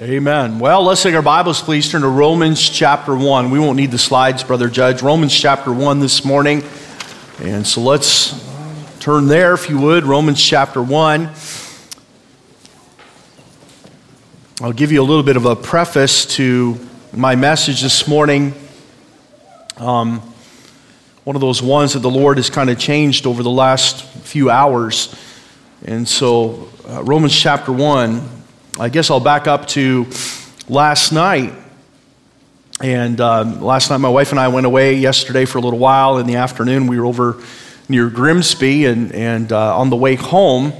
Amen. Well, let's take our Bibles, please. Turn to Romans chapter 1. We won't need the slides, Brother Judge. Romans chapter 1 this morning. And so let's turn there, if you would. Romans chapter 1. I'll give you a little bit of a preface to my message this morning. Um, one of those ones that the Lord has kind of changed over the last few hours. And so, uh, Romans chapter 1 I guess I'll back up to last night. And um, last night, my wife and I went away yesterday for a little while. In the afternoon, we were over near Grimsby, and, and uh, on the way home,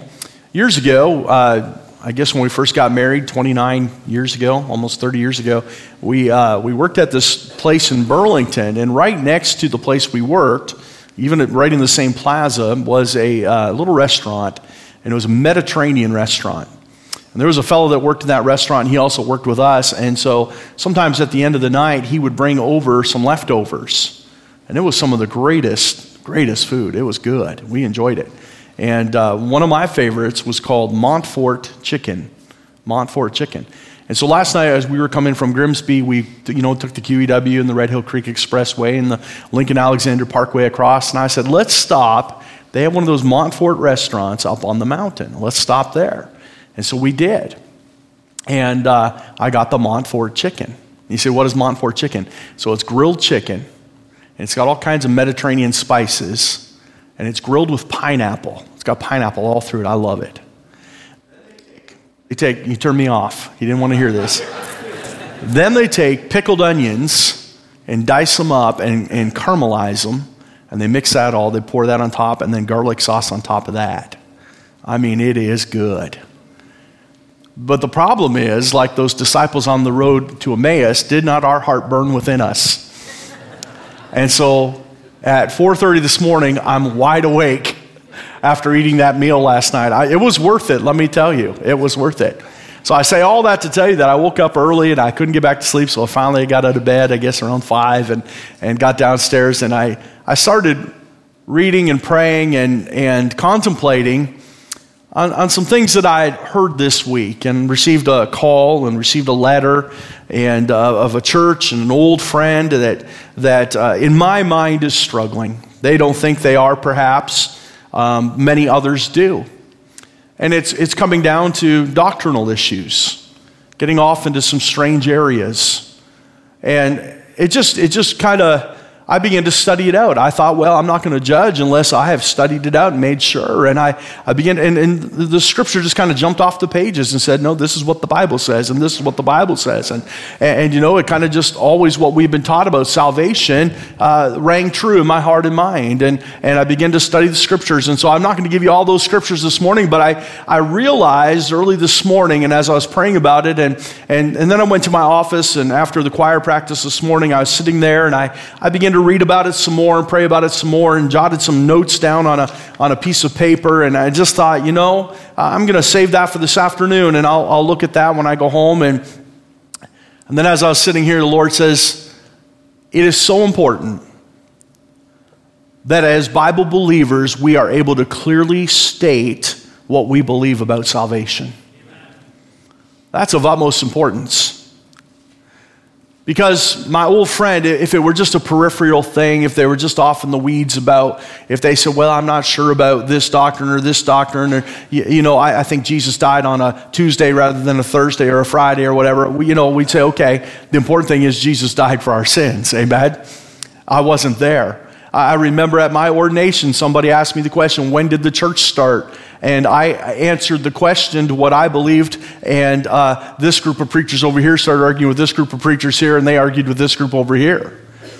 years ago, uh, I guess when we first got married, 29 years ago, almost 30 years ago, we, uh, we worked at this place in Burlington, and right next to the place we worked, even right in the same plaza, was a uh, little restaurant, and it was a Mediterranean restaurant. And there was a fellow that worked in that restaurant, he also worked with us. And so sometimes at the end of the night, he would bring over some leftovers. And it was some of the greatest, greatest food. It was good. We enjoyed it. And uh, one of my favorites was called Montfort Chicken. Montfort Chicken. And so last night, as we were coming from Grimsby, we you know, took the QEW and the Red Hill Creek Expressway and the Lincoln Alexander Parkway across. And I said, let's stop. They have one of those Montfort restaurants up on the mountain. Let's stop there. And so we did. And uh, I got the Montfort chicken. You say, what is Montfort chicken? So it's grilled chicken, and it's got all kinds of Mediterranean spices, and it's grilled with pineapple. It's got pineapple all through it. I love it. They take, you turn me off. You didn't want to hear this. then they take pickled onions and dice them up and, and caramelize them, and they mix that all. They pour that on top, and then garlic sauce on top of that. I mean, it is good. But the problem is, like those disciples on the road to Emmaus, did not our heart burn within us? And so at 4:30 this morning, I'm wide awake after eating that meal last night. I, it was worth it, let me tell you. It was worth it. So I say all that to tell you that I woke up early and I couldn't get back to sleep, so I finally got out of bed, I guess around 5, and, and got downstairs and I, I started reading and praying and, and contemplating on, on some things that I had heard this week and received a call and received a letter and uh, of a church and an old friend that, that uh, in my mind is struggling. They don't think they are, perhaps. Um, many others do. And it's, it's coming down to doctrinal issues, getting off into some strange areas. And it just, it just kind of I began to study it out. I thought, well, I'm not going to judge unless I have studied it out and made sure. And I, I began, and, and the scripture just kind of jumped off the pages and said, no, this is what the Bible says, and this is what the Bible says. And, and, and you know, it kind of just always what we've been taught about salvation uh, rang true in my heart and mind. And, and I began to study the scriptures. And so I'm not going to give you all those scriptures this morning, but I, I realized early this morning, and as I was praying about it, and, and, and then I went to my office, and after the choir practice this morning, I was sitting there and I, I began to to read about it some more and pray about it some more and jotted some notes down on a, on a piece of paper. And I just thought, you know, I'm going to save that for this afternoon and I'll, I'll look at that when I go home. And, and then as I was sitting here, the Lord says, it is so important that as Bible believers, we are able to clearly state what we believe about salvation. That's of utmost importance. Because my old friend, if it were just a peripheral thing, if they were just off in the weeds about, if they said, well, I'm not sure about this doctrine or this doctrine, or, you, know, I, I, think Jesus died on a Tuesday rather than a Thursday or a Friday or whatever, you know, we'd say, okay, the important thing is Jesus died for our sins. Amen? I wasn't there. I remember at my ordination, somebody asked me the question, when did the church start? And I answered the question to what I believed. And uh, this group of preachers over here started arguing with this group of preachers here, and they argued with this group over here.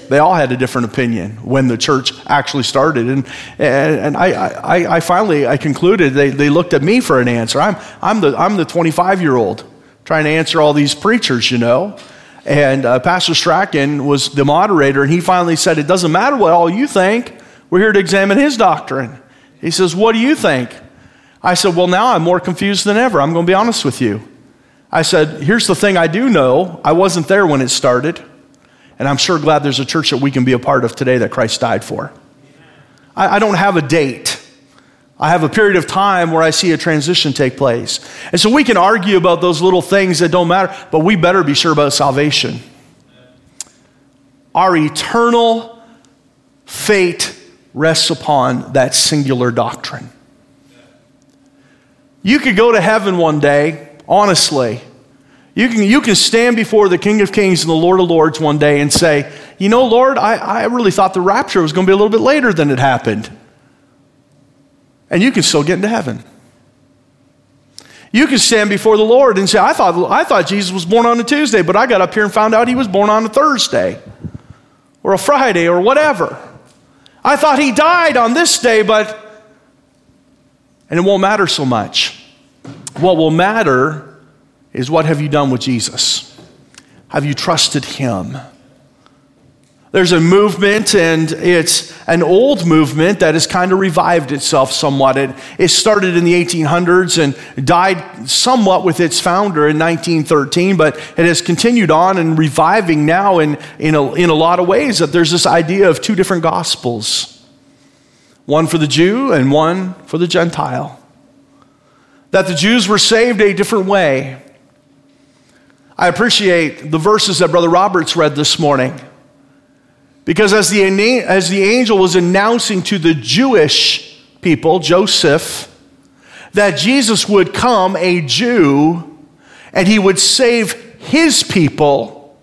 They all had a different opinion when the church actually started. And, and, and I, I, I, finally I concluded they, they looked at me for an answer. I'm, I'm the, I'm the 25 year old trying to answer all these preachers, you know. And uh, Pastor Strachan was the moderator, and he finally said, It doesn't matter what all you think. We're here to examine his doctrine. He says, What do you think? I said, Well, now I'm more confused than ever. I'm going to be honest with you. I said, Here's the thing I do know I wasn't there when it started, and I'm sure glad there's a church that we can be a part of today that Christ died for. I, I don't have a date. I have a period of time where I see a transition take place. And so we can argue about those little things that don't matter, but we better be sure about salvation. Our eternal fate rests upon that singular doctrine. You could go to heaven one day, honestly. You can, you can stand before the King of Kings and the Lord of Lords one day and say, You know, Lord, I, I really thought the rapture was going to be a little bit later than it happened. And you can still get into heaven. You can stand before the Lord and say, I thought, I thought Jesus was born on a Tuesday, but I got up here and found out he was born on a Thursday or a Friday or whatever. I thought he died on this day, but. And it won't matter so much. What will matter is what have you done with Jesus? Have you trusted him? There's a movement, and it's an old movement that has kind of revived itself somewhat. It, it started in the 1800s and died somewhat with its founder in 1913, but it has continued on and reviving now in, in, a, in a lot of ways. That there's this idea of two different gospels one for the Jew and one for the Gentile. That the Jews were saved a different way. I appreciate the verses that Brother Roberts read this morning. Because as the, as the angel was announcing to the Jewish people, Joseph, that Jesus would come a Jew and he would save his people,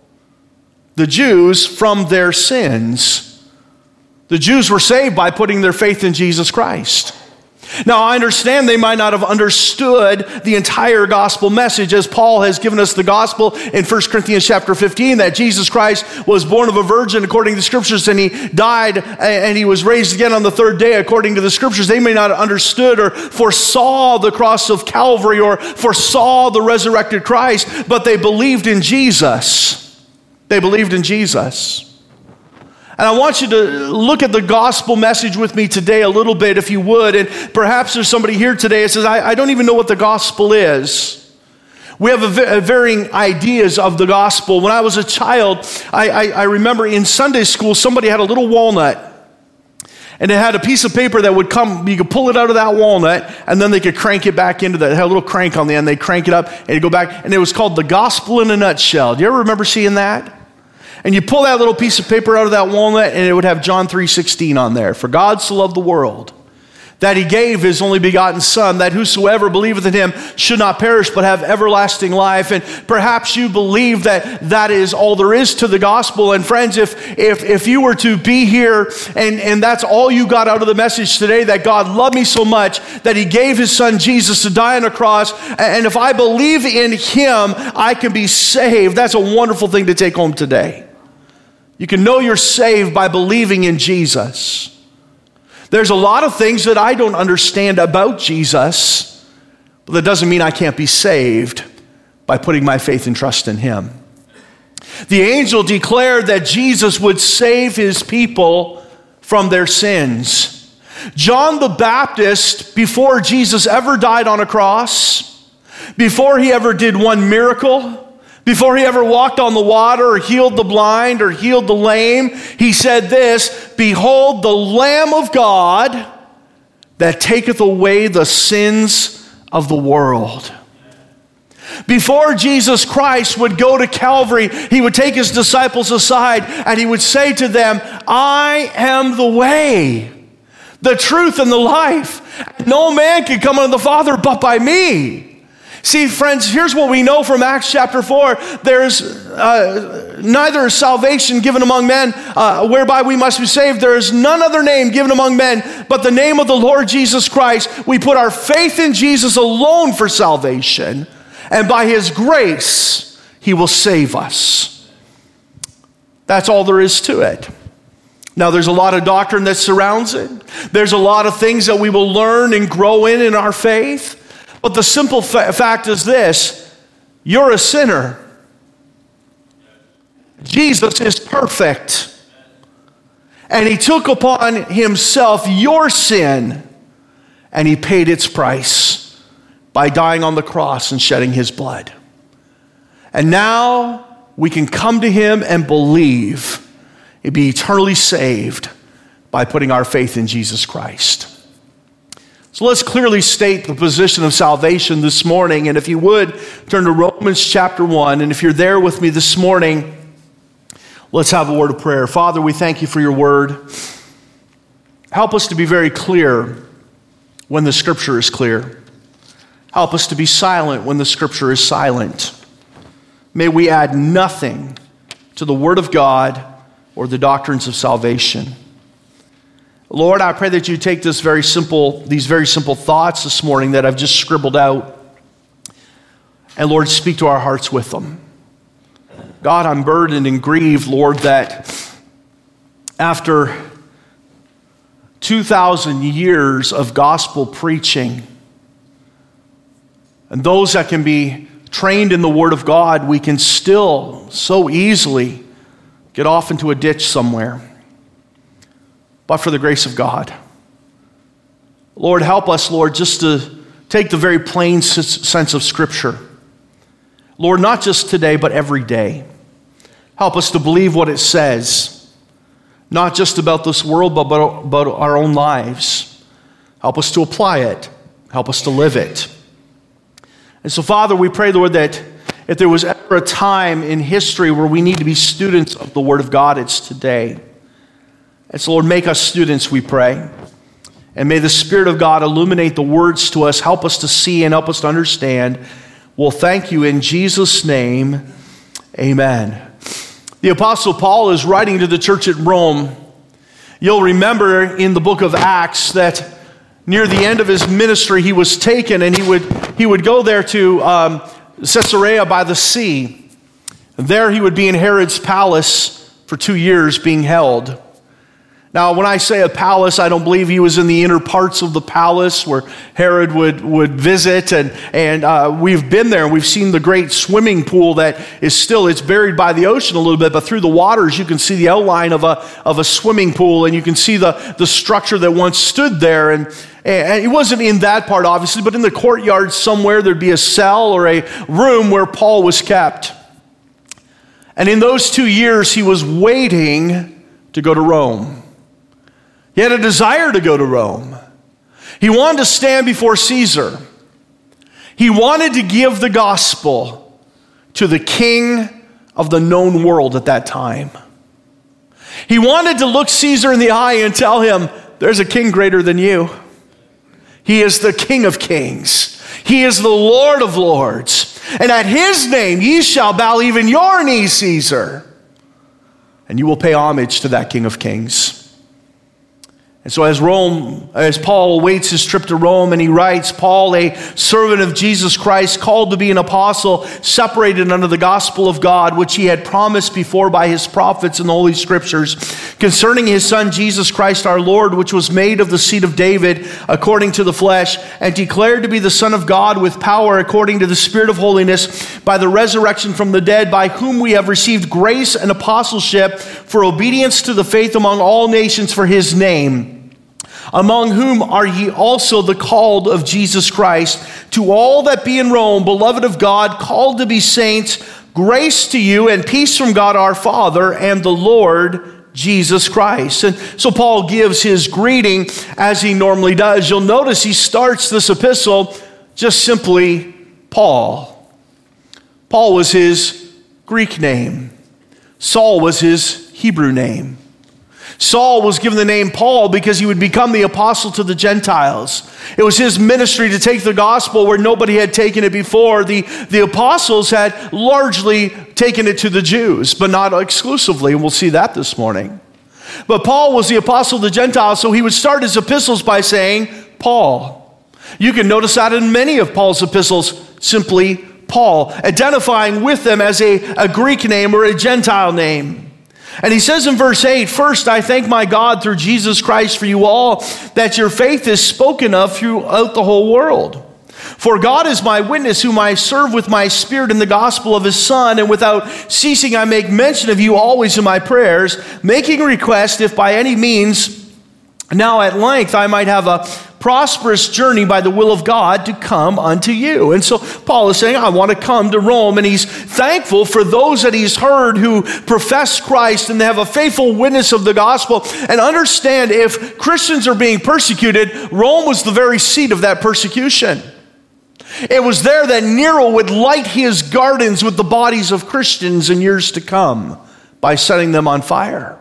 the Jews, from their sins. The Jews were saved by putting their faith in Jesus Christ. Now, I understand they might not have understood the entire gospel message as Paul has given us the gospel in 1 Corinthians chapter 15 that Jesus Christ was born of a virgin according to the scriptures and he died and he was raised again on the third day according to the scriptures. They may not have understood or foresaw the cross of Calvary or foresaw the resurrected Christ, but they believed in Jesus. They believed in Jesus. And I want you to look at the gospel message with me today a little bit, if you would. And perhaps there's somebody here today that says, I, I don't even know what the gospel is. We have a, a varying ideas of the gospel. When I was a child, I, I, I remember in Sunday school, somebody had a little walnut. And it had a piece of paper that would come, you could pull it out of that walnut, and then they could crank it back into that. It had a little crank on the end. They'd crank it up, and it go back, and it was called the gospel in a nutshell. Do you ever remember seeing that? And you pull that little piece of paper out of that walnut and it would have John 3:16 on there. For God so loved the world that he gave his only begotten son that whosoever believeth in him should not perish but have everlasting life. And perhaps you believe that that is all there is to the gospel. And friends if if if you were to be here and and that's all you got out of the message today that god loved me so much that he gave his son jesus to die on a cross and if i believe in him i can be saved. That's a wonderful thing to take home today you can know you're saved by believing in Jesus. There's a lot of things that I don't understand about Jesus, but that doesn't mean I can't be saved by putting my faith and trust in Him. The angel declared that Jesus would save his people from their sins. John the Baptist, before Jesus ever died on a cross, before he ever did one miracle, before he ever walked on the water or healed the blind or healed the lame, he said this Behold, the Lamb of God that taketh away the sins of the world. Before Jesus Christ would go to Calvary, he would take his disciples aside and he would say to them, I am the way, the truth, and the life. No man can come unto the Father but by me. See, friends, here's what we know from Acts chapter 4 there's uh, neither salvation given among men uh, whereby we must be saved. There is none other name given among men but the name of the Lord Jesus Christ. We put our faith in Jesus alone for salvation, and by his grace, he will save us. That's all there is to it. Now, there's a lot of doctrine that surrounds it. There's a lot of things that we will learn and grow in in our faith. But the simple fa- fact is this you're a sinner. Jesus is perfect. And he took upon himself your sin and he paid its price by dying on the cross and shedding his blood. And now we can come to him and believe and be eternally saved by putting our faith in Jesus Christ. So let's clearly state the position of salvation this morning. And if you would, turn to Romans chapter 1. And if you're there with me this morning, let's have a word of prayer. Father, we thank you for your word. Help us to be very clear when the scripture is clear. Help us to be silent when the scripture is silent. May we add nothing to the word of God or the doctrines of salvation. Lord, I pray that you take this very simple, these very simple thoughts this morning that I've just scribbled out, and Lord, speak to our hearts with them. God, I'm burdened and grieved, Lord, that after 2,000 years of gospel preaching, and those that can be trained in the Word of God, we can still so easily get off into a ditch somewhere but for the grace of God. Lord, help us, Lord, just to take the very plain sense of Scripture. Lord, not just today, but every day. Help us to believe what it says, not just about this world, but about our own lives. Help us to apply it, help us to live it. And so, Father, we pray, Lord, that if there was ever a time in history where we need to be students of the Word of God, it's today. And so, Lord, make us students, we pray. And may the Spirit of God illuminate the words to us, help us to see and help us to understand. We'll thank you in Jesus' name. Amen. The Apostle Paul is writing to the church at Rome. You'll remember in the book of Acts that near the end of his ministry, he was taken and he would, he would go there to um, Caesarea by the sea. There he would be in Herod's palace for two years being held. Now, when I say a palace, I don't believe he was in the inner parts of the palace where Herod would, would visit. And, and uh, we've been there we've seen the great swimming pool that is still, it's buried by the ocean a little bit, but through the waters, you can see the outline of a, of a swimming pool and you can see the, the structure that once stood there. And, and it wasn't in that part, obviously, but in the courtyard somewhere, there'd be a cell or a room where Paul was kept. And in those two years, he was waiting to go to Rome. He had a desire to go to Rome. He wanted to stand before Caesar. He wanted to give the gospel to the king of the known world at that time. He wanted to look Caesar in the eye and tell him, There's a king greater than you. He is the King of kings, He is the Lord of lords. And at His name ye shall bow even your knee, Caesar. And you will pay homage to that King of kings. And so, as Rome, as Paul awaits his trip to Rome, and he writes, Paul, a servant of Jesus Christ, called to be an apostle, separated under the gospel of God, which he had promised before by his prophets in the Holy Scriptures, concerning his son Jesus Christ our Lord, which was made of the seed of David according to the flesh, and declared to be the Son of God with power according to the Spirit of holiness, by the resurrection from the dead, by whom we have received grace and apostleship for obedience to the faith among all nations for his name among whom are ye also the called of Jesus Christ, to all that be in Rome, beloved of God, called to be saints, grace to you and peace from God our Father and the Lord Jesus Christ. And so Paul gives his greeting as he normally does. You'll notice he starts this epistle just simply Paul. Paul was his Greek name, Saul was his Hebrew name. Saul was given the name Paul because he would become the apostle to the Gentiles. It was his ministry to take the gospel where nobody had taken it before. The, the apostles had largely taken it to the Jews, but not exclusively, and we'll see that this morning. But Paul was the apostle of the Gentiles, so he would start his epistles by saying, Paul. You can notice that in many of Paul's epistles, simply Paul, identifying with them as a, a Greek name or a Gentile name. And he says in verse 8, First, I thank my God through Jesus Christ for you all, that your faith is spoken of throughout the whole world. For God is my witness, whom I serve with my spirit in the gospel of his Son, and without ceasing I make mention of you always in my prayers, making request if by any means now at length I might have a prosperous journey by the will of God to come unto you. And so Paul is saying, I want to come to Rome. And he's thankful for those that he's heard who profess Christ and they have a faithful witness of the gospel. And understand if Christians are being persecuted, Rome was the very seat of that persecution. It was there that Nero would light his gardens with the bodies of Christians in years to come by setting them on fire.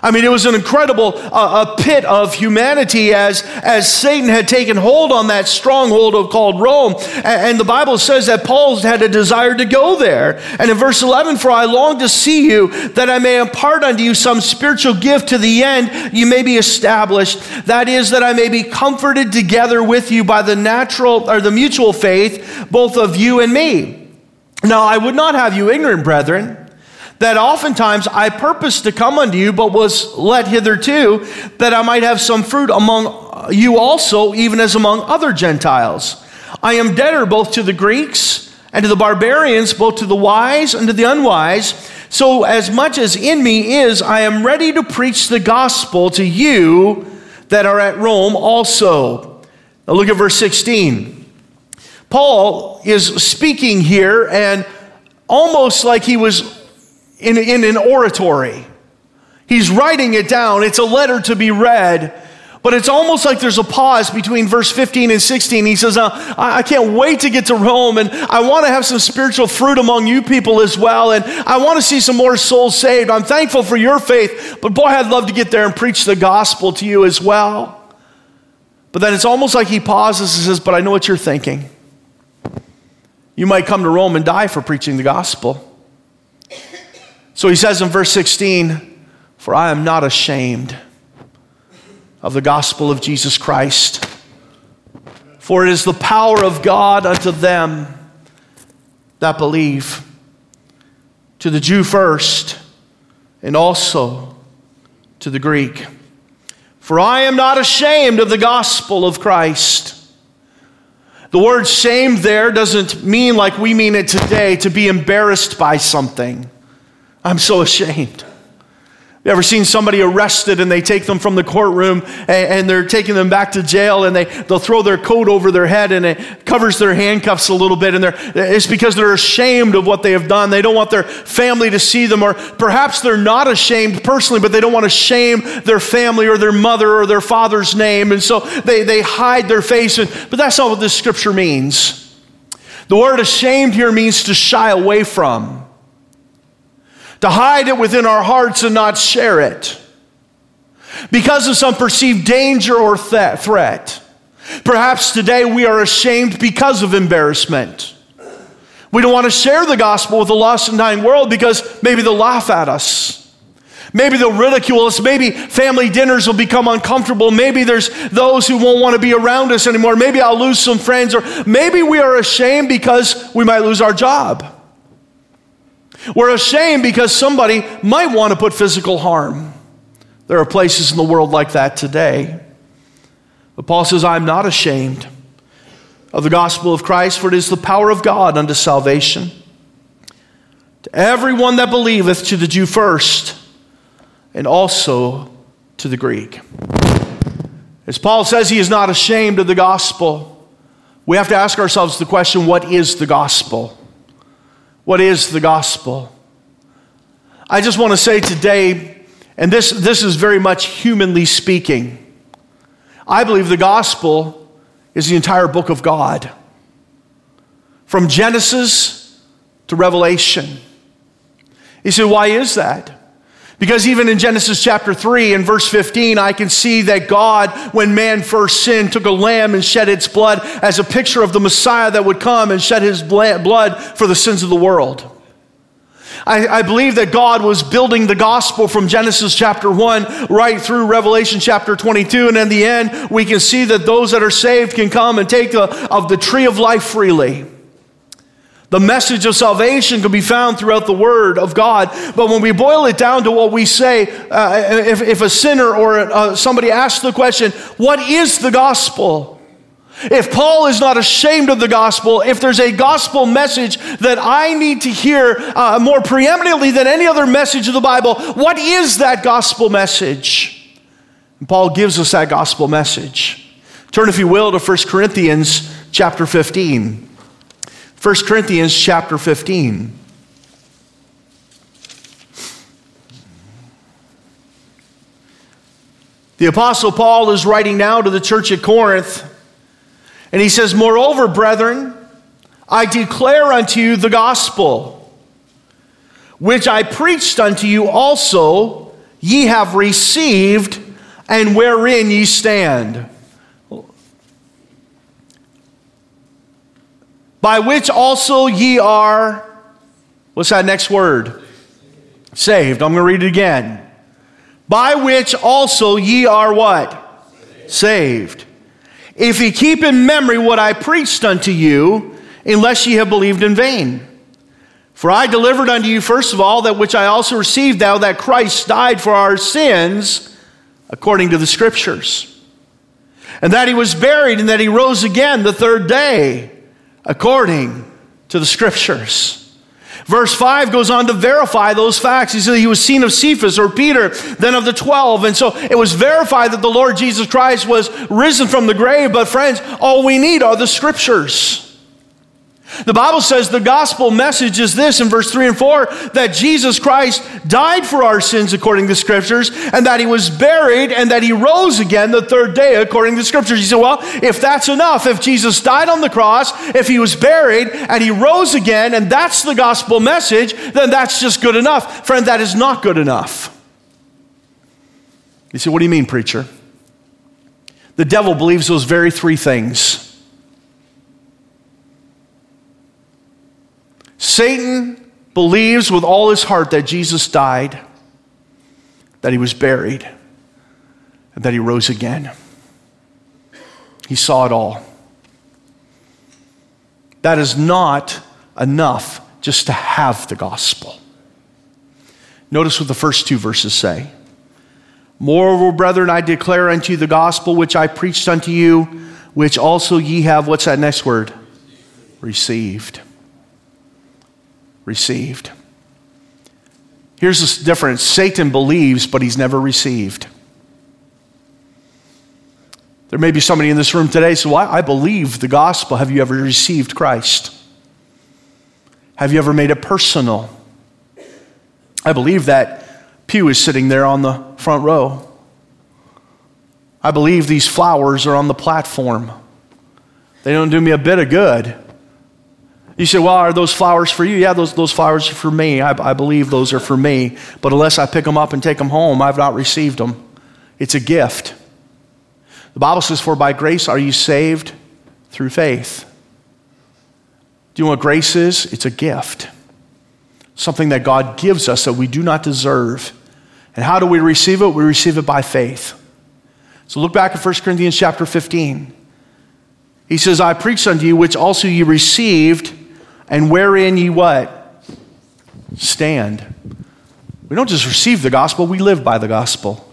I mean, it was an incredible uh, a pit of humanity as, as Satan had taken hold on that stronghold of called Rome. And, and the Bible says that Paul had a desire to go there. And in verse 11, for I long to see you that I may impart unto you some spiritual gift to the end you may be established. That is, that I may be comforted together with you by the natural or the mutual faith, both of you and me. Now, I would not have you ignorant, brethren that oftentimes I purposed to come unto you, but was let hitherto, that I might have some fruit among you also, even as among other Gentiles. I am debtor both to the Greeks and to the barbarians, both to the wise and to the unwise. So, as much as in me is, I am ready to preach the gospel to you that are at Rome also. Now, look at verse 16. Paul is speaking here, and almost like he was in, in an oratory. He's writing it down. It's a letter to be read. But it's almost like there's a pause between verse 15 and 16. He says, I can't wait to get to Rome, and I want to have some spiritual fruit among you people as well, and I want to see some more souls saved. I'm thankful for your faith, but boy, I'd love to get there and preach the gospel to you as well. But then it's almost like he pauses and says, But I know what you're thinking. You might come to Rome and die for preaching the gospel. So he says in verse 16, For I am not ashamed of the gospel of Jesus Christ, for it is the power of God unto them that believe, to the Jew first, and also to the Greek. For I am not ashamed of the gospel of Christ. The word shame there doesn't mean like we mean it today, to be embarrassed by something. I'm so ashamed. You ever seen somebody arrested and they take them from the courtroom and, and, they're taking them back to jail and they, they'll throw their coat over their head and it covers their handcuffs a little bit and it's because they're ashamed of what they have done. They don't want their family to see them or perhaps they're not ashamed personally, but they don't want to shame their family or their mother or their father's name. And so they, they hide their face. And, but that's not what this scripture means. The word ashamed here means to shy away from to hide it within our hearts and not share it because of some perceived danger or th- threat. Perhaps today we are ashamed because of embarrassment. We don't want to share the gospel with the lost and dying world because maybe they'll laugh at us. Maybe they'll ridicule us. Maybe family dinners will become uncomfortable. Maybe there's those who won't want to be around us anymore. Maybe I'll lose some friends. Or maybe we are ashamed because we might lose our job. We're ashamed because somebody might want to put physical harm. There are places in the world like that today. But Paul says, I'm not ashamed of the gospel of Christ, for it is the power of God unto salvation. To everyone that believeth, to the Jew first, and also to the Greek. As Paul says, he is not ashamed of the gospel. We have to ask ourselves the question what is the gospel? What is the gospel? I just want to say today, and this, this is very much humanly speaking, I believe the gospel is the entire book of God. From Genesis to Revelation. You say, why is that? Because even in Genesis chapter 3 and verse 15, I can see that God, when man first sinned, took a lamb and shed its blood as a picture of the Messiah that would come and shed his blood for the sins of the world. I, I, believe that God was building the gospel from Genesis chapter 1 right through Revelation chapter 22. And in the end, we can see that those that are saved can come and take of the tree of life freely. The message of salvation can be found throughout the Word of God. But when we boil it down to what we say, uh, if, if, a sinner or uh, somebody asks the question, What is the gospel? If Paul is not ashamed of the gospel, if there's a gospel message that I need to hear uh, more preeminently than any other message of the Bible, what is that gospel message? And Paul gives us that gospel message. Turn, if you will, to 1 Corinthians chapter 15. 1 Corinthians chapter 15. The Apostle Paul is writing now to the church at Corinth, and he says, Moreover, brethren, I declare unto you the gospel, which I preached unto you also, ye have received, and wherein ye stand. By which also ye are, what's that next word? Saved. I'm going to read it again by which also ye are what? Saved. If ye keep in memory what I preached unto you, unless ye have believed in vain. For I delivered unto you first of all that which I also received, thou that Christ died for our sins, according to the Scriptures, and that he was buried, and that he rose again the third day, according to the Scriptures. Verse 5 goes on to verify those facts. He said he was seen of Cephas or Peter, then of the 12. And so it was verified that the Lord Jesus Christ was risen from the grave. But, friends, all we need are the scriptures. The Bible says the gospel message is this in verse 3 and 4 that Jesus Christ died for our sins according to the scriptures, and that he was buried, and that he rose again the third day according to the scriptures. You say, well, if that's enough, if Jesus died on the cross, if he was buried, and he rose again, and that's the gospel message, then that's just good enough. Friend, that is not good enough. You say, what do you mean, preacher? The devil believes those very three things. Satan believes with all his heart that Jesus died, that he was buried, and that he rose again. He saw it all. That is not enough just to have the gospel. Notice what the first two verses say. Moreover, brethren, I declare unto you the gospel which I preached unto you, which also ye have, what's that next word? Received received. Here's the difference Satan believes, but he's never received. There may be somebody in this room today so I, I believe the gospel. Have you ever received Christ? Have you ever made it personal? I believe that pew is sitting there on the front row. I believe these flowers are on the platform. They don't do me a bit of good. You say, well, are those flowers for you? Yeah, those, those flowers are for me. I, I believe those are for me. But unless I pick them up and take them home, I've not received them. It's a gift. The Bible says, For by grace are you saved through faith. Do you know what grace is? It's a gift, something that God gives us that we do not deserve. And how do we receive it? We receive it by faith. So look back at 1 Corinthians chapter 15. He says, I preached unto you, which also you received and wherein ye what? Stand. We don't just receive the gospel, we live by the gospel.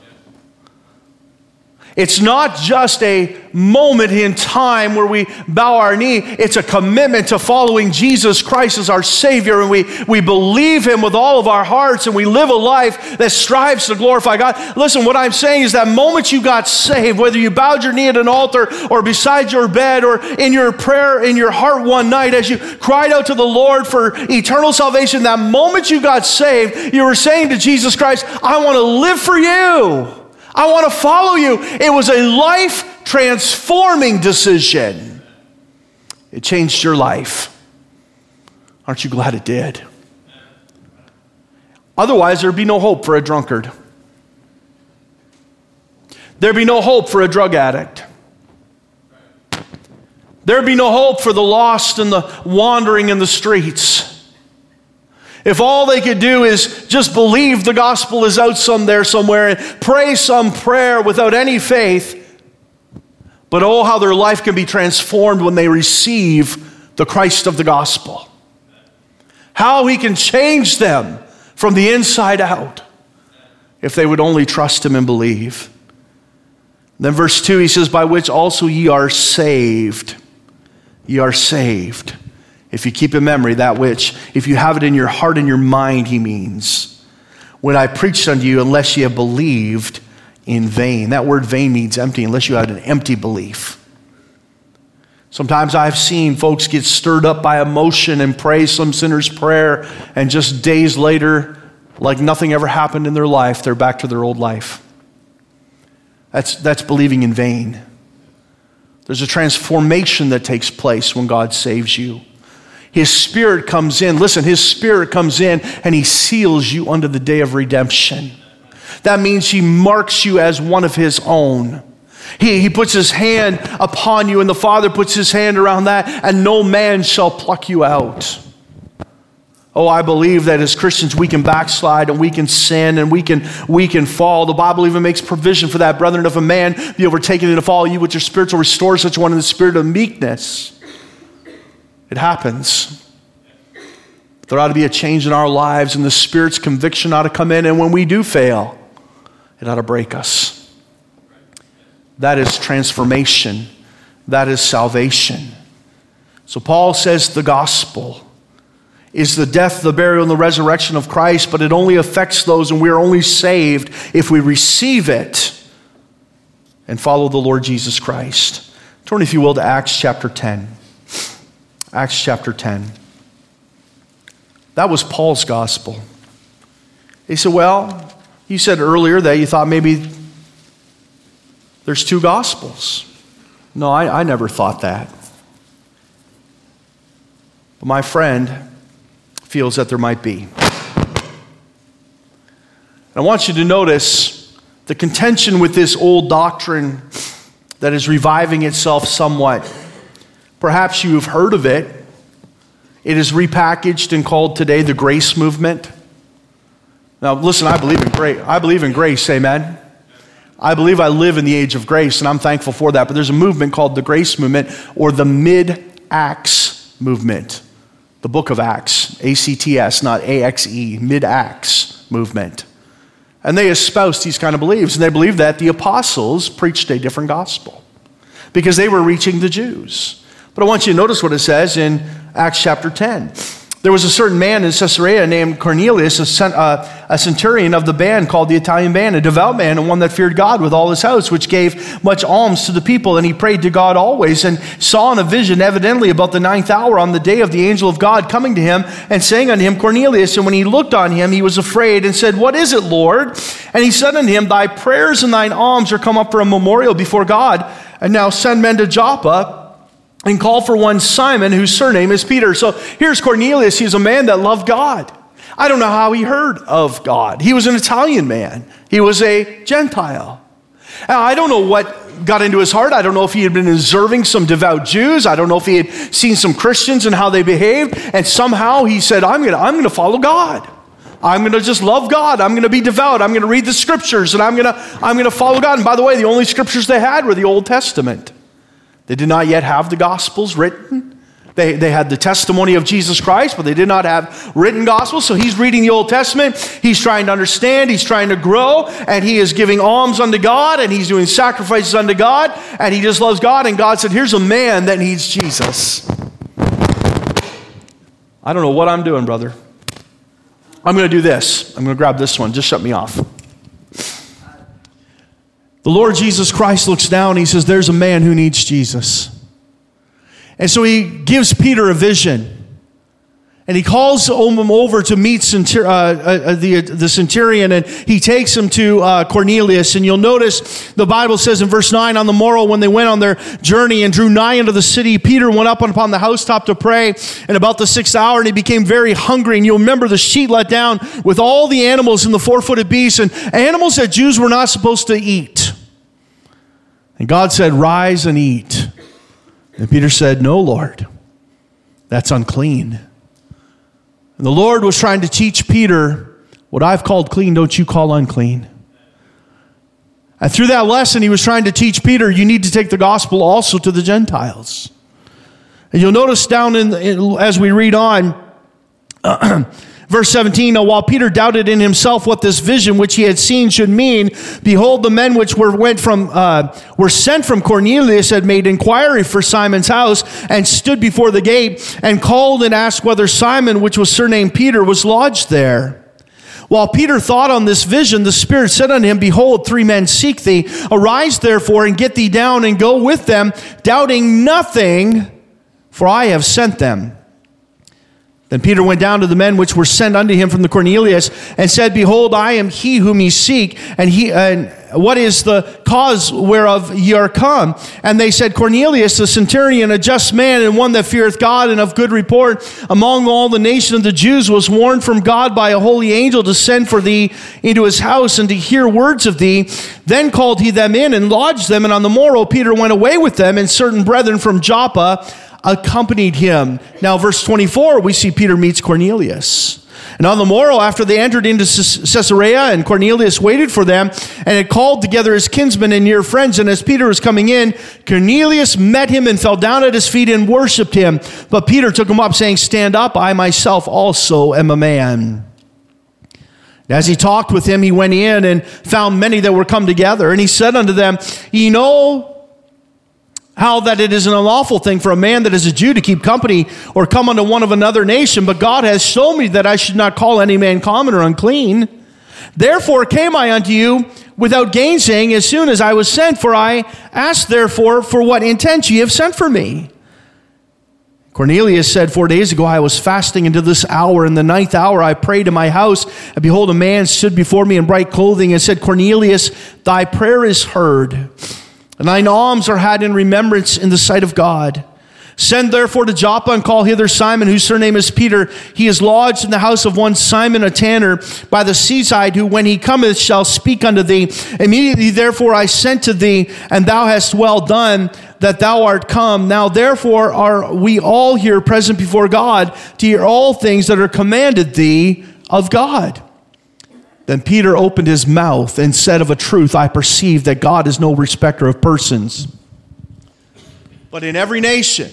It's not just a moment in time where we bow our knee. It's a commitment to following Jesus Christ as our Savior, and we, we believe Him with all of our hearts, and we live a life that strives to glorify God. Listen, what I'm saying is that moment you got saved, whether you bowed your knee at an altar or beside your bed or in your prayer in your heart one night as you cried out to the Lord for eternal salvation, that moment you got saved, you were saying to Jesus Christ, I want to live for you. I want to follow you. It was a life transforming decision. It changed your life. Aren't you glad it did? Otherwise, there'd be no hope for a drunkard. There'd be no hope for a drug addict. There'd be no hope for the lost and the wandering in the streets. If all they could do is just believe the gospel is out some there somewhere and pray some prayer without any faith, but oh, how their life can be transformed when they receive the Christ of the gospel. How he can change them from the inside out if they would only trust him and believe. Then, verse 2, he says, By which also ye are saved. Ye are saved. If you keep in memory that which, if you have it in your heart and your mind, he means. When I preached unto you, unless ye have believed, in vain. That word vain means empty unless you had an empty belief. Sometimes I've seen folks get stirred up by emotion and pray some sinner's prayer, and just days later, like nothing ever happened in their life, they're back to their old life. That's, that's believing in vain. There's a transformation that takes place when God saves you. His Spirit comes in. Listen, His Spirit comes in and He seals you unto the day of redemption. That means He marks you as one of His own. He, he puts His hand upon you, and the Father puts His hand around that, and no man shall pluck you out. Oh, I believe that as Christians we can backslide and we can sin and we can we can fall. The Bible even makes provision for that. Brethren, if a man be overtaken in a fall, you with your spiritual restore such one in the spirit of meekness. It happens. There ought to be a change in our lives, and the Spirit's conviction ought to come in. And when we do fail, it ought to break us. That is transformation, that is salvation. So Paul says the gospel is the death, the burial, and the resurrection of Christ, but it only affects those, and we are only saved if we receive it and follow the Lord Jesus Christ. Turn, if you will, to Acts chapter 10. Acts chapter 10. That was Paul's gospel. He said, Well, you said earlier that you thought maybe there's two gospels. No, I, I never thought that. But my friend, feels that there might be. I want you to notice the contention with this old doctrine that is reviving itself somewhat. Perhaps you've heard of it. It is repackaged and called today the grace movement. Now, listen, I believe in grace. I believe in grace, amen. I believe I live in the age of grace, and I'm thankful for that. But there's a movement called the grace movement or the mid Acts movement the book of Acts, A C T S, not A X E, mid Acts movement. And they espoused these kind of beliefs, and they believed that the apostles preached a different gospel because they were reaching the Jews. But I want you to notice what it says in Acts chapter 10. There was a certain man in Caesarea named Cornelius, a, cent, uh, a, centurion of the band called the Italian band, a devout man and one that feared God with all his house, which gave much alms to the people. And he prayed to God always and saw in a vision, evidently about the ninth hour, on the day of the angel of God coming to him and saying unto him, Cornelius. And when he looked on him, he was afraid and said, What is it, Lord? And he said unto him, Thy prayers and thine alms are come up for a memorial before God. And now send men to Joppa and call for one Simon, whose surname is Peter. So here's Cornelius. He's a man that loved God. I don't know how he heard of God. He was an Italian man, he was a Gentile. Now, I don't know what got into his heart. I don't know if he had been observing some devout Jews. I don't know if he had seen some Christians and how they behaved. And somehow he said, I'm going to I'm going to follow God. I'm going to just love God. I'm going to be devout. I'm going to read the scriptures and I'm going to, I'm going to follow God. And by the way, the only scriptures they had were the Old Testament. They did not yet have the Gospels written. They, they had the testimony of Jesus Christ, but they did not have written gospels. So he's reading the Old Testament. He's trying to understand. He's trying to grow. And he is giving alms unto God. And he's doing sacrifices unto God. And he just loves God. And God said, Here's a man that needs Jesus. I don't know what I'm doing, brother. I'm going to do this. I'm going to grab this one. Just shut me off. The Lord Jesus Christ looks down and he says, There's a man who needs Jesus. And so he gives Peter a vision. And he calls him over to meet centur- uh, uh, the, the centurion, and he takes him to uh, Cornelius. And you'll notice the Bible says in verse 9 on the morrow, when they went on their journey and drew nigh unto the city, Peter went up upon the housetop to pray. And about the sixth hour, and he became very hungry. And you'll remember the sheet let down with all the animals and the four footed beasts, and animals that Jews were not supposed to eat. And God said, Rise and eat. And Peter said, No, Lord, that's unclean. And the Lord was trying to teach Peter, What I've called clean, don't you call unclean. And through that lesson, he was trying to teach Peter, You need to take the gospel also to the Gentiles. And you'll notice down in, in as we read on, Verse 17, now while Peter doubted in himself what this vision which he had seen should mean, behold, the men which were, went from, uh, were sent from Cornelius had made inquiry for Simon's house and stood before the gate and called and asked whether Simon, which was surnamed Peter, was lodged there. While Peter thought on this vision, the Spirit said unto him, Behold, three men seek thee. Arise therefore and get thee down and go with them, doubting nothing, for I have sent them. Then Peter went down to the men which were sent unto him from the Cornelius and said, Behold, I am he whom ye seek, and he and what is the cause whereof ye are come? And they said, Cornelius, the centurion, a just man, and one that feareth God and of good report among all the nation of the Jews, was warned from God by a holy angel to send for thee into his house and to hear words of thee. Then called he them in and lodged them, and on the morrow Peter went away with them, and certain brethren from Joppa accompanied him. Now, verse 24, we see Peter meets Cornelius. And on the morrow, after they entered into Caesarea, and Cornelius waited for them, and had called together his kinsmen and near friends, and as Peter was coming in, Cornelius met him and fell down at his feet and worshipped him. But Peter took him up, saying, Stand up, I myself also am a man. As he talked with him, he went in and found many that were come together, and he said unto them, Ye know how that it is an unlawful thing for a man that is a Jew to keep company or come unto one of another nation, but God has shown me that I should not call any man common or unclean. Therefore came I unto you without gainsaying as soon as I was sent, for I asked therefore for what intent ye have sent for me. Cornelius said, Four days ago I was fasting until this hour. In the ninth hour I prayed in my house, and behold, a man stood before me in bright clothing and said, Cornelius, thy prayer is heard and thine alms are had in remembrance in the sight of God. Send therefore to Joppa and call hither Simon, whose surname is Peter. He is lodged in the house of one Simon, a tanner, by the seaside, who when he cometh shall speak unto thee. Immediately therefore I sent to thee, and thou hast well done that thou art come. Now therefore are we all here present before God to hear all things that are commanded thee of God. Then Peter opened his mouth and said, Of a truth, I perceive that God is no respecter of persons. But in every nation,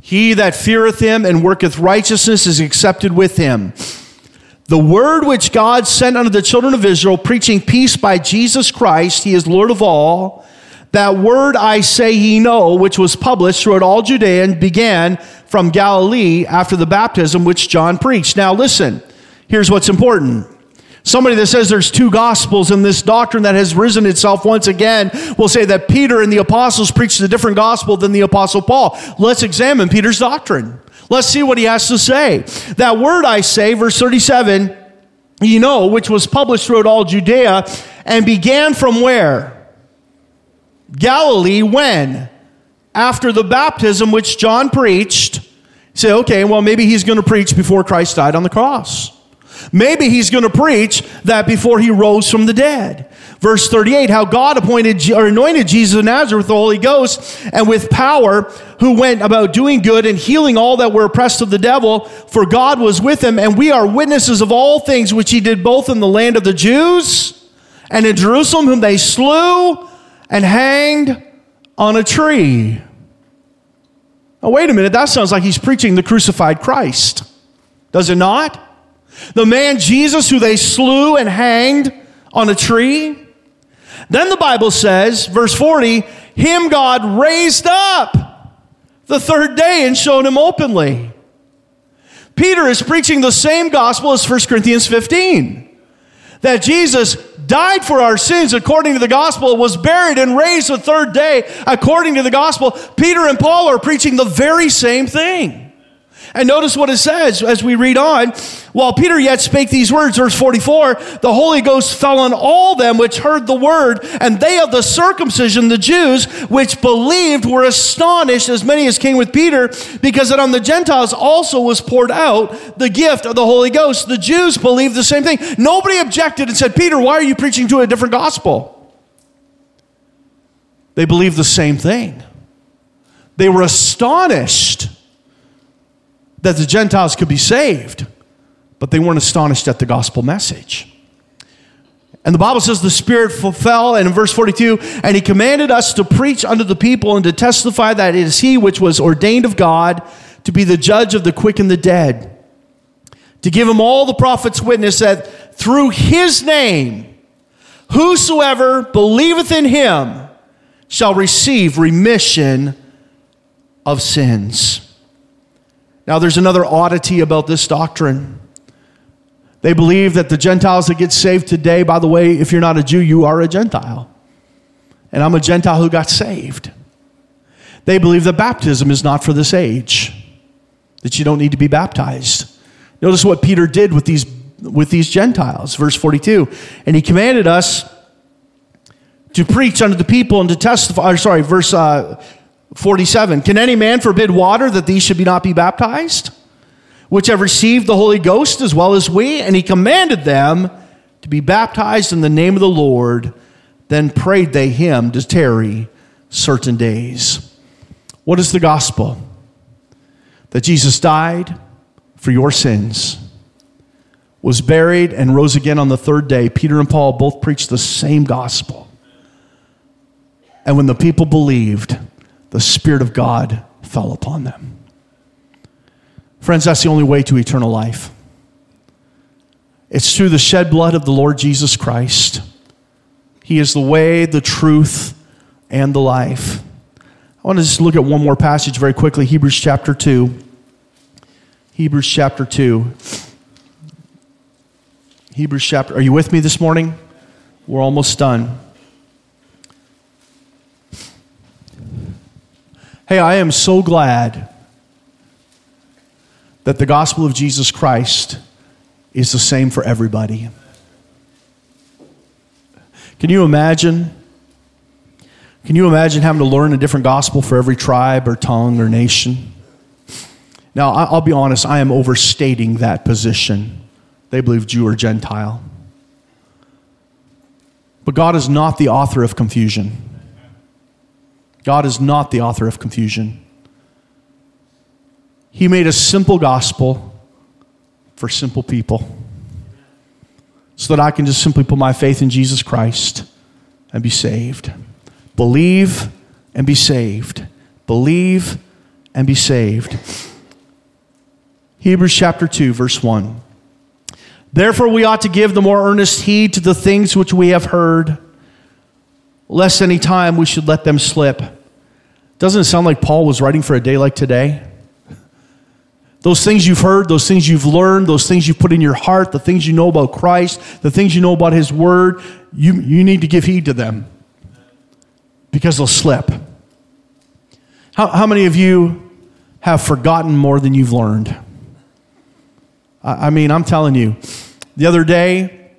he that feareth him and worketh righteousness is accepted with him. The word which God sent unto the children of Israel, preaching peace by Jesus Christ, he is Lord of all. That word I say ye know, which was published throughout all Judea and began from Galilee after the baptism which John preached. Now listen, here's what's important. Somebody that says there's two gospels in this doctrine that has risen itself once again will say that Peter and the apostles preached a different gospel than the apostle Paul. Let's examine Peter's doctrine. Let's see what he has to say. That word I say, verse 37, you know, which was published throughout all Judea and began from where? Galilee, when? After the baptism which John preached. say, okay, well, maybe he's going to preach before Christ died on the cross. Maybe he's going to preach that before he rose from the dead. Verse 38, how God appointed or anointed Jesus of Nazareth with the Holy Ghost and with power, who went about doing good and healing all that were oppressed of the devil, for God was with him, and we are witnesses of all things which he did both in the land of the Jews and in Jerusalem, whom they slew and hanged on a tree. Now, wait a minute, that sounds like he's preaching the crucified Christ. Does it not? The man Jesus, who they slew and hanged on a tree. Then the Bible says, verse 40, him God raised up the third day and showed him openly. Peter is preaching the same gospel as 1 Corinthians 15 that Jesus died for our sins according to the gospel, was buried and raised the third day according to the gospel. Peter and Paul are preaching the very same thing. And notice what it says as we read on. While Peter yet spake these words, verse 44, the Holy Ghost fell on all them which heard the word, and they of the circumcision, the Jews, which believed, were astonished, as many as came with Peter, because that on the Gentiles also was poured out the gift of the Holy Ghost. The Jews believed the same thing. Nobody objected and said, Peter, why are you preaching to a different gospel? They believed the same thing. They were astonished that the Gentiles could be saved, but they weren't astonished at the gospel message. And the Bible says the Spirit fell, and in verse 42, and He commanded us to preach unto the people and to testify that it is He which was ordained of God to be the judge of the quick and the dead, to give Him all the prophets witness that through His name, whosoever believeth in Him shall receive remission of sins. Now, there's another oddity about this doctrine. They believe that the Gentiles that get saved today, by the way, if you're not a Jew, you are a Gentile. And I'm a Gentile who got saved. They believe that baptism is not for this age, that you don't need to be baptized. Notice what Peter did with these, with these Gentiles, verse 42. And he commanded us to preach unto the people and to testify, or sorry, verse uh, 47. Can any man forbid water that these should be not be baptized? Which have received the Holy Ghost as well as we? And he commanded them to be baptized in the name of the Lord. Then prayed they him to tarry certain days. What is the gospel? That Jesus died for your sins, was buried, and rose again on the third day. Peter and Paul both preached the same gospel. And when the people believed, the Spirit of God fell upon them. Friends, that's the only way to eternal life. It's through the shed blood of the Lord Jesus Christ. He is the way, the truth, and the life. I want to just look at one more passage very quickly Hebrews chapter 2. Hebrews chapter 2. Hebrews chapter. Are you with me this morning? We're almost done. Hey, I am so glad that the gospel of Jesus Christ is the same for everybody. Can you imagine? Can you imagine having to learn a different gospel for every tribe or tongue or nation? Now, I'll be honest, I am overstating that position. They believe Jew or Gentile. But God is not the author of confusion. God is not the author of confusion. He made a simple gospel for simple people so that I can just simply put my faith in Jesus Christ and be saved. Believe and be saved. Believe and be saved. Hebrews chapter 2, verse 1. Therefore, we ought to give the more earnest heed to the things which we have heard lest any time we should let them slip. Doesn't it sound like Paul was writing for a day like today? Those things you've heard, those things you've learned, those things you've put in your heart, the things you know about Christ, the things you know about His Word, you, you need to give heed to them because they'll slip. How, how many of you have forgotten more than you've learned? I, I mean, I'm telling you, the other day,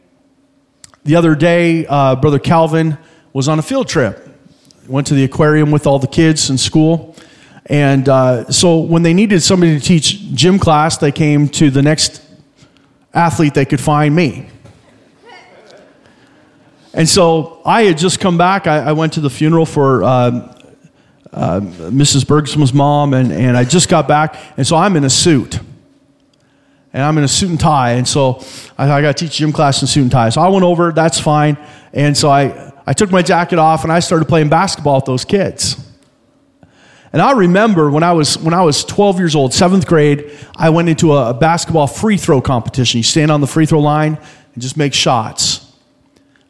the other day, uh, Brother Calvin was on a field trip. Went to the aquarium with all the kids in school. And uh, so when they needed somebody to teach gym class, they came to the next athlete they could find me. And so I had just come back. I, I went to the funeral for uh, uh, Mrs. Bergsman's mom, and, and I just got back. And so I'm in a suit. And I'm in a suit and tie. And so I, I got to teach gym class in suit and tie. So I went over, that's fine. And so I, I took my jacket off and I started playing basketball with those kids. And I remember when I was when I was 12 years old, seventh grade, I went into a, basketball free throw competition. You stand on the free throw line and just make shots.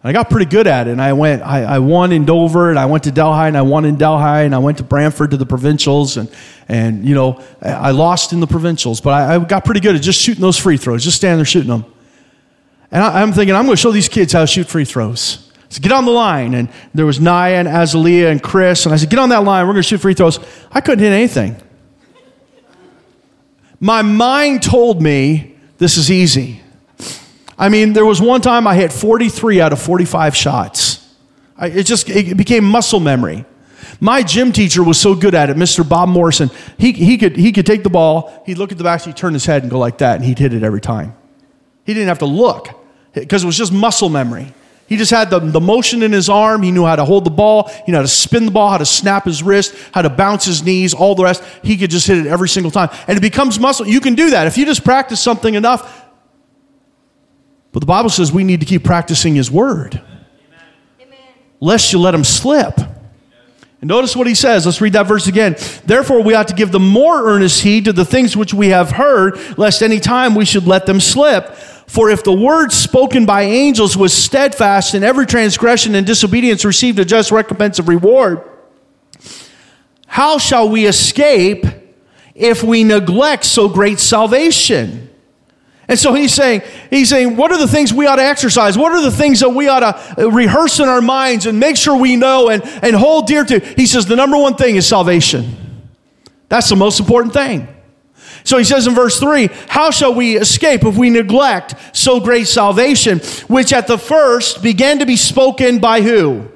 And I got pretty good at it. And I went, I, I won in Dover, and I went to Delhi, and I won in Delhi, and I went to Brantford to the provincials, and and you know I lost in the provincials, but I, I got pretty good at just shooting those free throws, just standing there shooting them. And I, I'm thinking I'm going to show these kids how to shoot free throws. So get on the line. And there was Naya and Azalea and Chris. And I said, get on that line. We're going to shoot free throws. I couldn't hit anything. My mind told me this is easy. I mean, there was one time I hit 43 out of 45 shots. I, it just it became muscle memory. My gym teacher was so good at it, Mr. Bob Morrison. He, he, could, he could take the ball, he'd look at the back, he'd turn his head and go like that, and he'd hit it every time. He didn't have to look because it was just muscle memory. He just had the, the motion in his arm. He knew how to hold the ball. He knew how to spin the ball, how to snap his wrist, how to bounce his knees, all the rest. He could just hit it every single time. And it becomes muscle. You can do that if you just practice something enough. But the Bible says we need to keep practicing his word. Amen. Lest you let him slip. And notice what he says. Let's read that verse again. Therefore, we ought to give the more earnest heed to the things which we have heard, lest any time we should let them slip. For if the word spoken by angels was steadfast, and every transgression and disobedience received a just recompense of reward, how shall we escape if we neglect so great salvation? And so he's saying, he's saying, what are the things we ought to exercise? What are the things that we ought to rehearse in our minds and make sure we know and, and hold dear to? He says the number one thing is salvation. That's the most important thing. So he says in verse 3 How shall we escape if we neglect so great salvation, which at the first began to be spoken by who?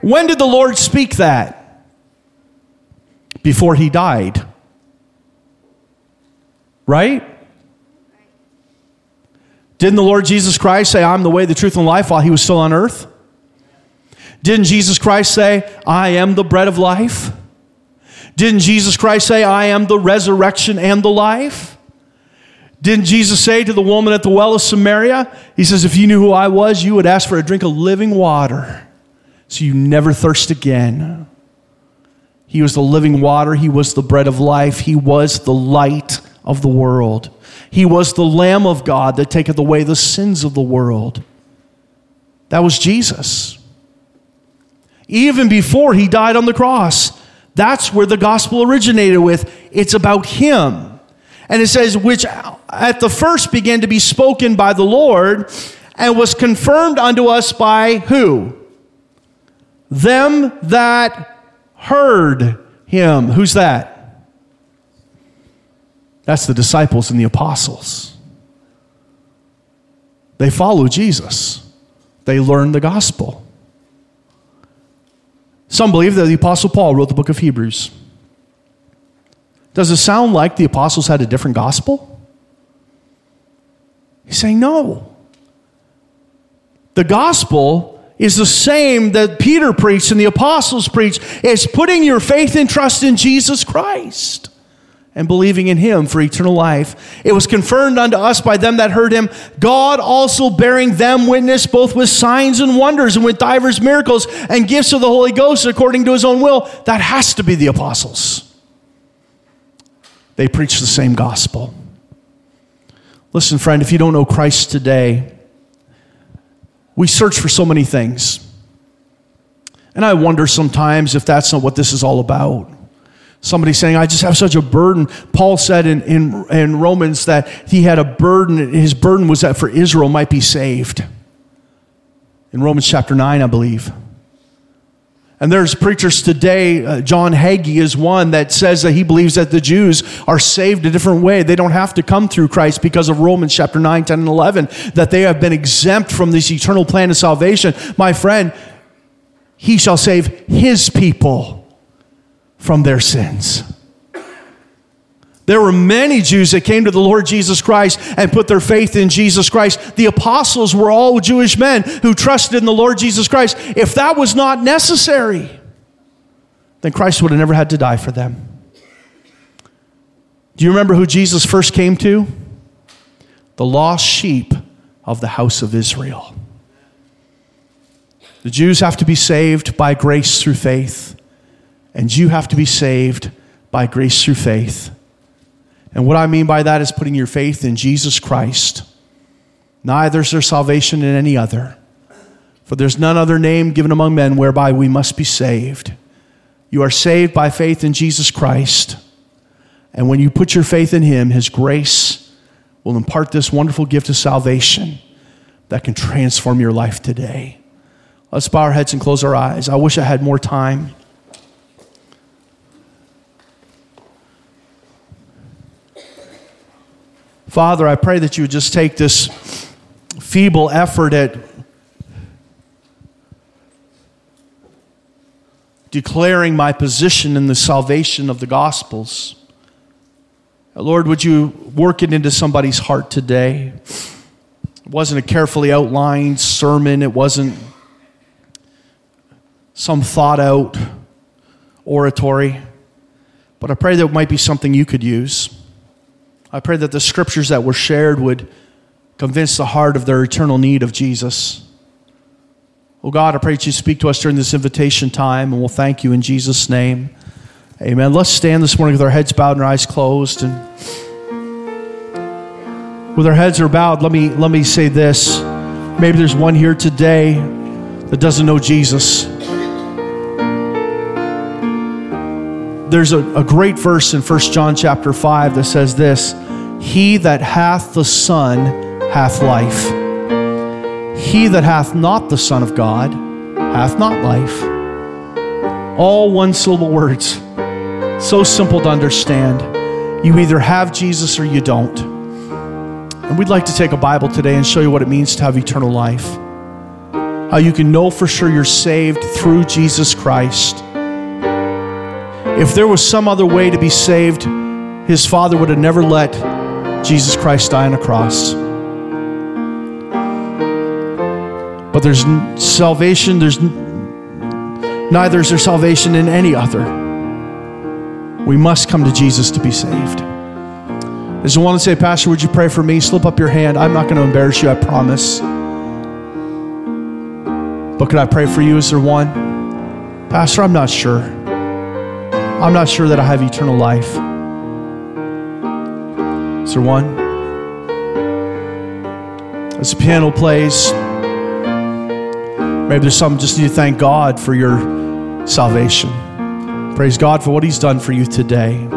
When did the Lord speak that? Before he died. Right? Didn't the Lord Jesus Christ say, I'm the way, the truth, and life while he was still on earth? Didn't Jesus Christ say, I am the bread of life? Didn't Jesus Christ say, I am the resurrection and the life? Didn't Jesus say to the woman at the well of Samaria, He says, If you knew who I was, you would ask for a drink of living water so you never thirst again. He was the living water, He was the bread of life, He was the light of the world. He was the Lamb of God that taketh away the sins of the world. That was Jesus. Even before he died on the cross, that's where the gospel originated with. It's about him. And it says, which at the first began to be spoken by the Lord and was confirmed unto us by who? Them that heard him. Who's that? That's the disciples and the apostles. They follow Jesus, they learn the gospel. Some believe that the Apostle Paul wrote the book of Hebrews. Does it sound like the apostles had a different gospel? He's saying no. The gospel is the same that Peter preached and the apostles preached. It's putting your faith and trust in Jesus Christ and believing in him for eternal life. It was confirmed unto us by them that heard him, God also bearing them witness both with signs and wonders and with divers miracles and gifts of the Holy Ghost according to his own will. That has to be the apostles. They preach the same gospel. Listen, friend, if you don't know Christ today, we search for so many things. And I wonder sometimes if that's not what this is all about. Somebody saying, I just have such a burden. Paul said in, in, in Romans that he had a burden. His burden was that for Israel might be saved. In Romans chapter 9, I believe. And there's preachers today, uh, John Hagee is one that says that he believes that the Jews are saved a different way. They don't have to come through Christ because of Romans chapter 9, 10, and 11, that they have been exempt from this eternal plan of salvation. My friend, he shall save his people from their sins. There were many Jews that came to the Lord Jesus Christ and put their faith in Jesus Christ. The apostles were all Jewish men who trusted in the Lord Jesus Christ. If that was not necessary, then Christ would have never had to die for them. Do you remember who Jesus first came to? The lost sheep of the house of Israel. The Jews have to be saved by grace through faith. And you have to be saved by grace through faith. And what I mean by that is putting your faith in Jesus Christ. Neither is there salvation in any other. For there's none other name given among men whereby we must be saved. You are saved by faith in Jesus Christ. And when you put your faith in Him, His grace will impart this wonderful gift of salvation that can transform your life today. Let's bow our heads and close our eyes. I wish I had more time. Father, I pray that you would just take this feeble effort at declaring my position in the salvation of the Gospels. Lord, would you work it into somebody's heart today? It wasn't a carefully outlined sermon, it wasn't some thought out oratory, but I pray that it might be something you could use. I pray that the scriptures that were shared would convince the heart of their eternal need of Jesus. Oh God, I pray that you speak to us during this invitation time, and we'll thank you in Jesus' name. Amen. Let's stand this morning with our heads bowed and our eyes closed. And with our heads are bowed, let me, let me say this. Maybe there's one here today that doesn't know Jesus. There's a, a great verse in 1 John chapter 5 that says this He that hath the Son hath life. He that hath not the Son of God hath not life. All one syllable words. So simple to understand. You either have Jesus or you don't. And we'd like to take a Bible today and show you what it means to have eternal life. How you can know for sure you're saved through Jesus Christ. If there was some other way to be saved, his father would have never let Jesus Christ die on a cross. But there's salvation, there's neither is there salvation in any other. We must come to Jesus to be saved. Just want to say, Pastor, would you pray for me? Slip up your hand. I'm not going to embarrass you, I promise. But could I pray for you? Is there one? Pastor, I'm not sure. I'm not sure that I have eternal life. Is there one? As the piano plays, maybe there's some just need to thank God for your salvation. Praise God for what He's done for you today.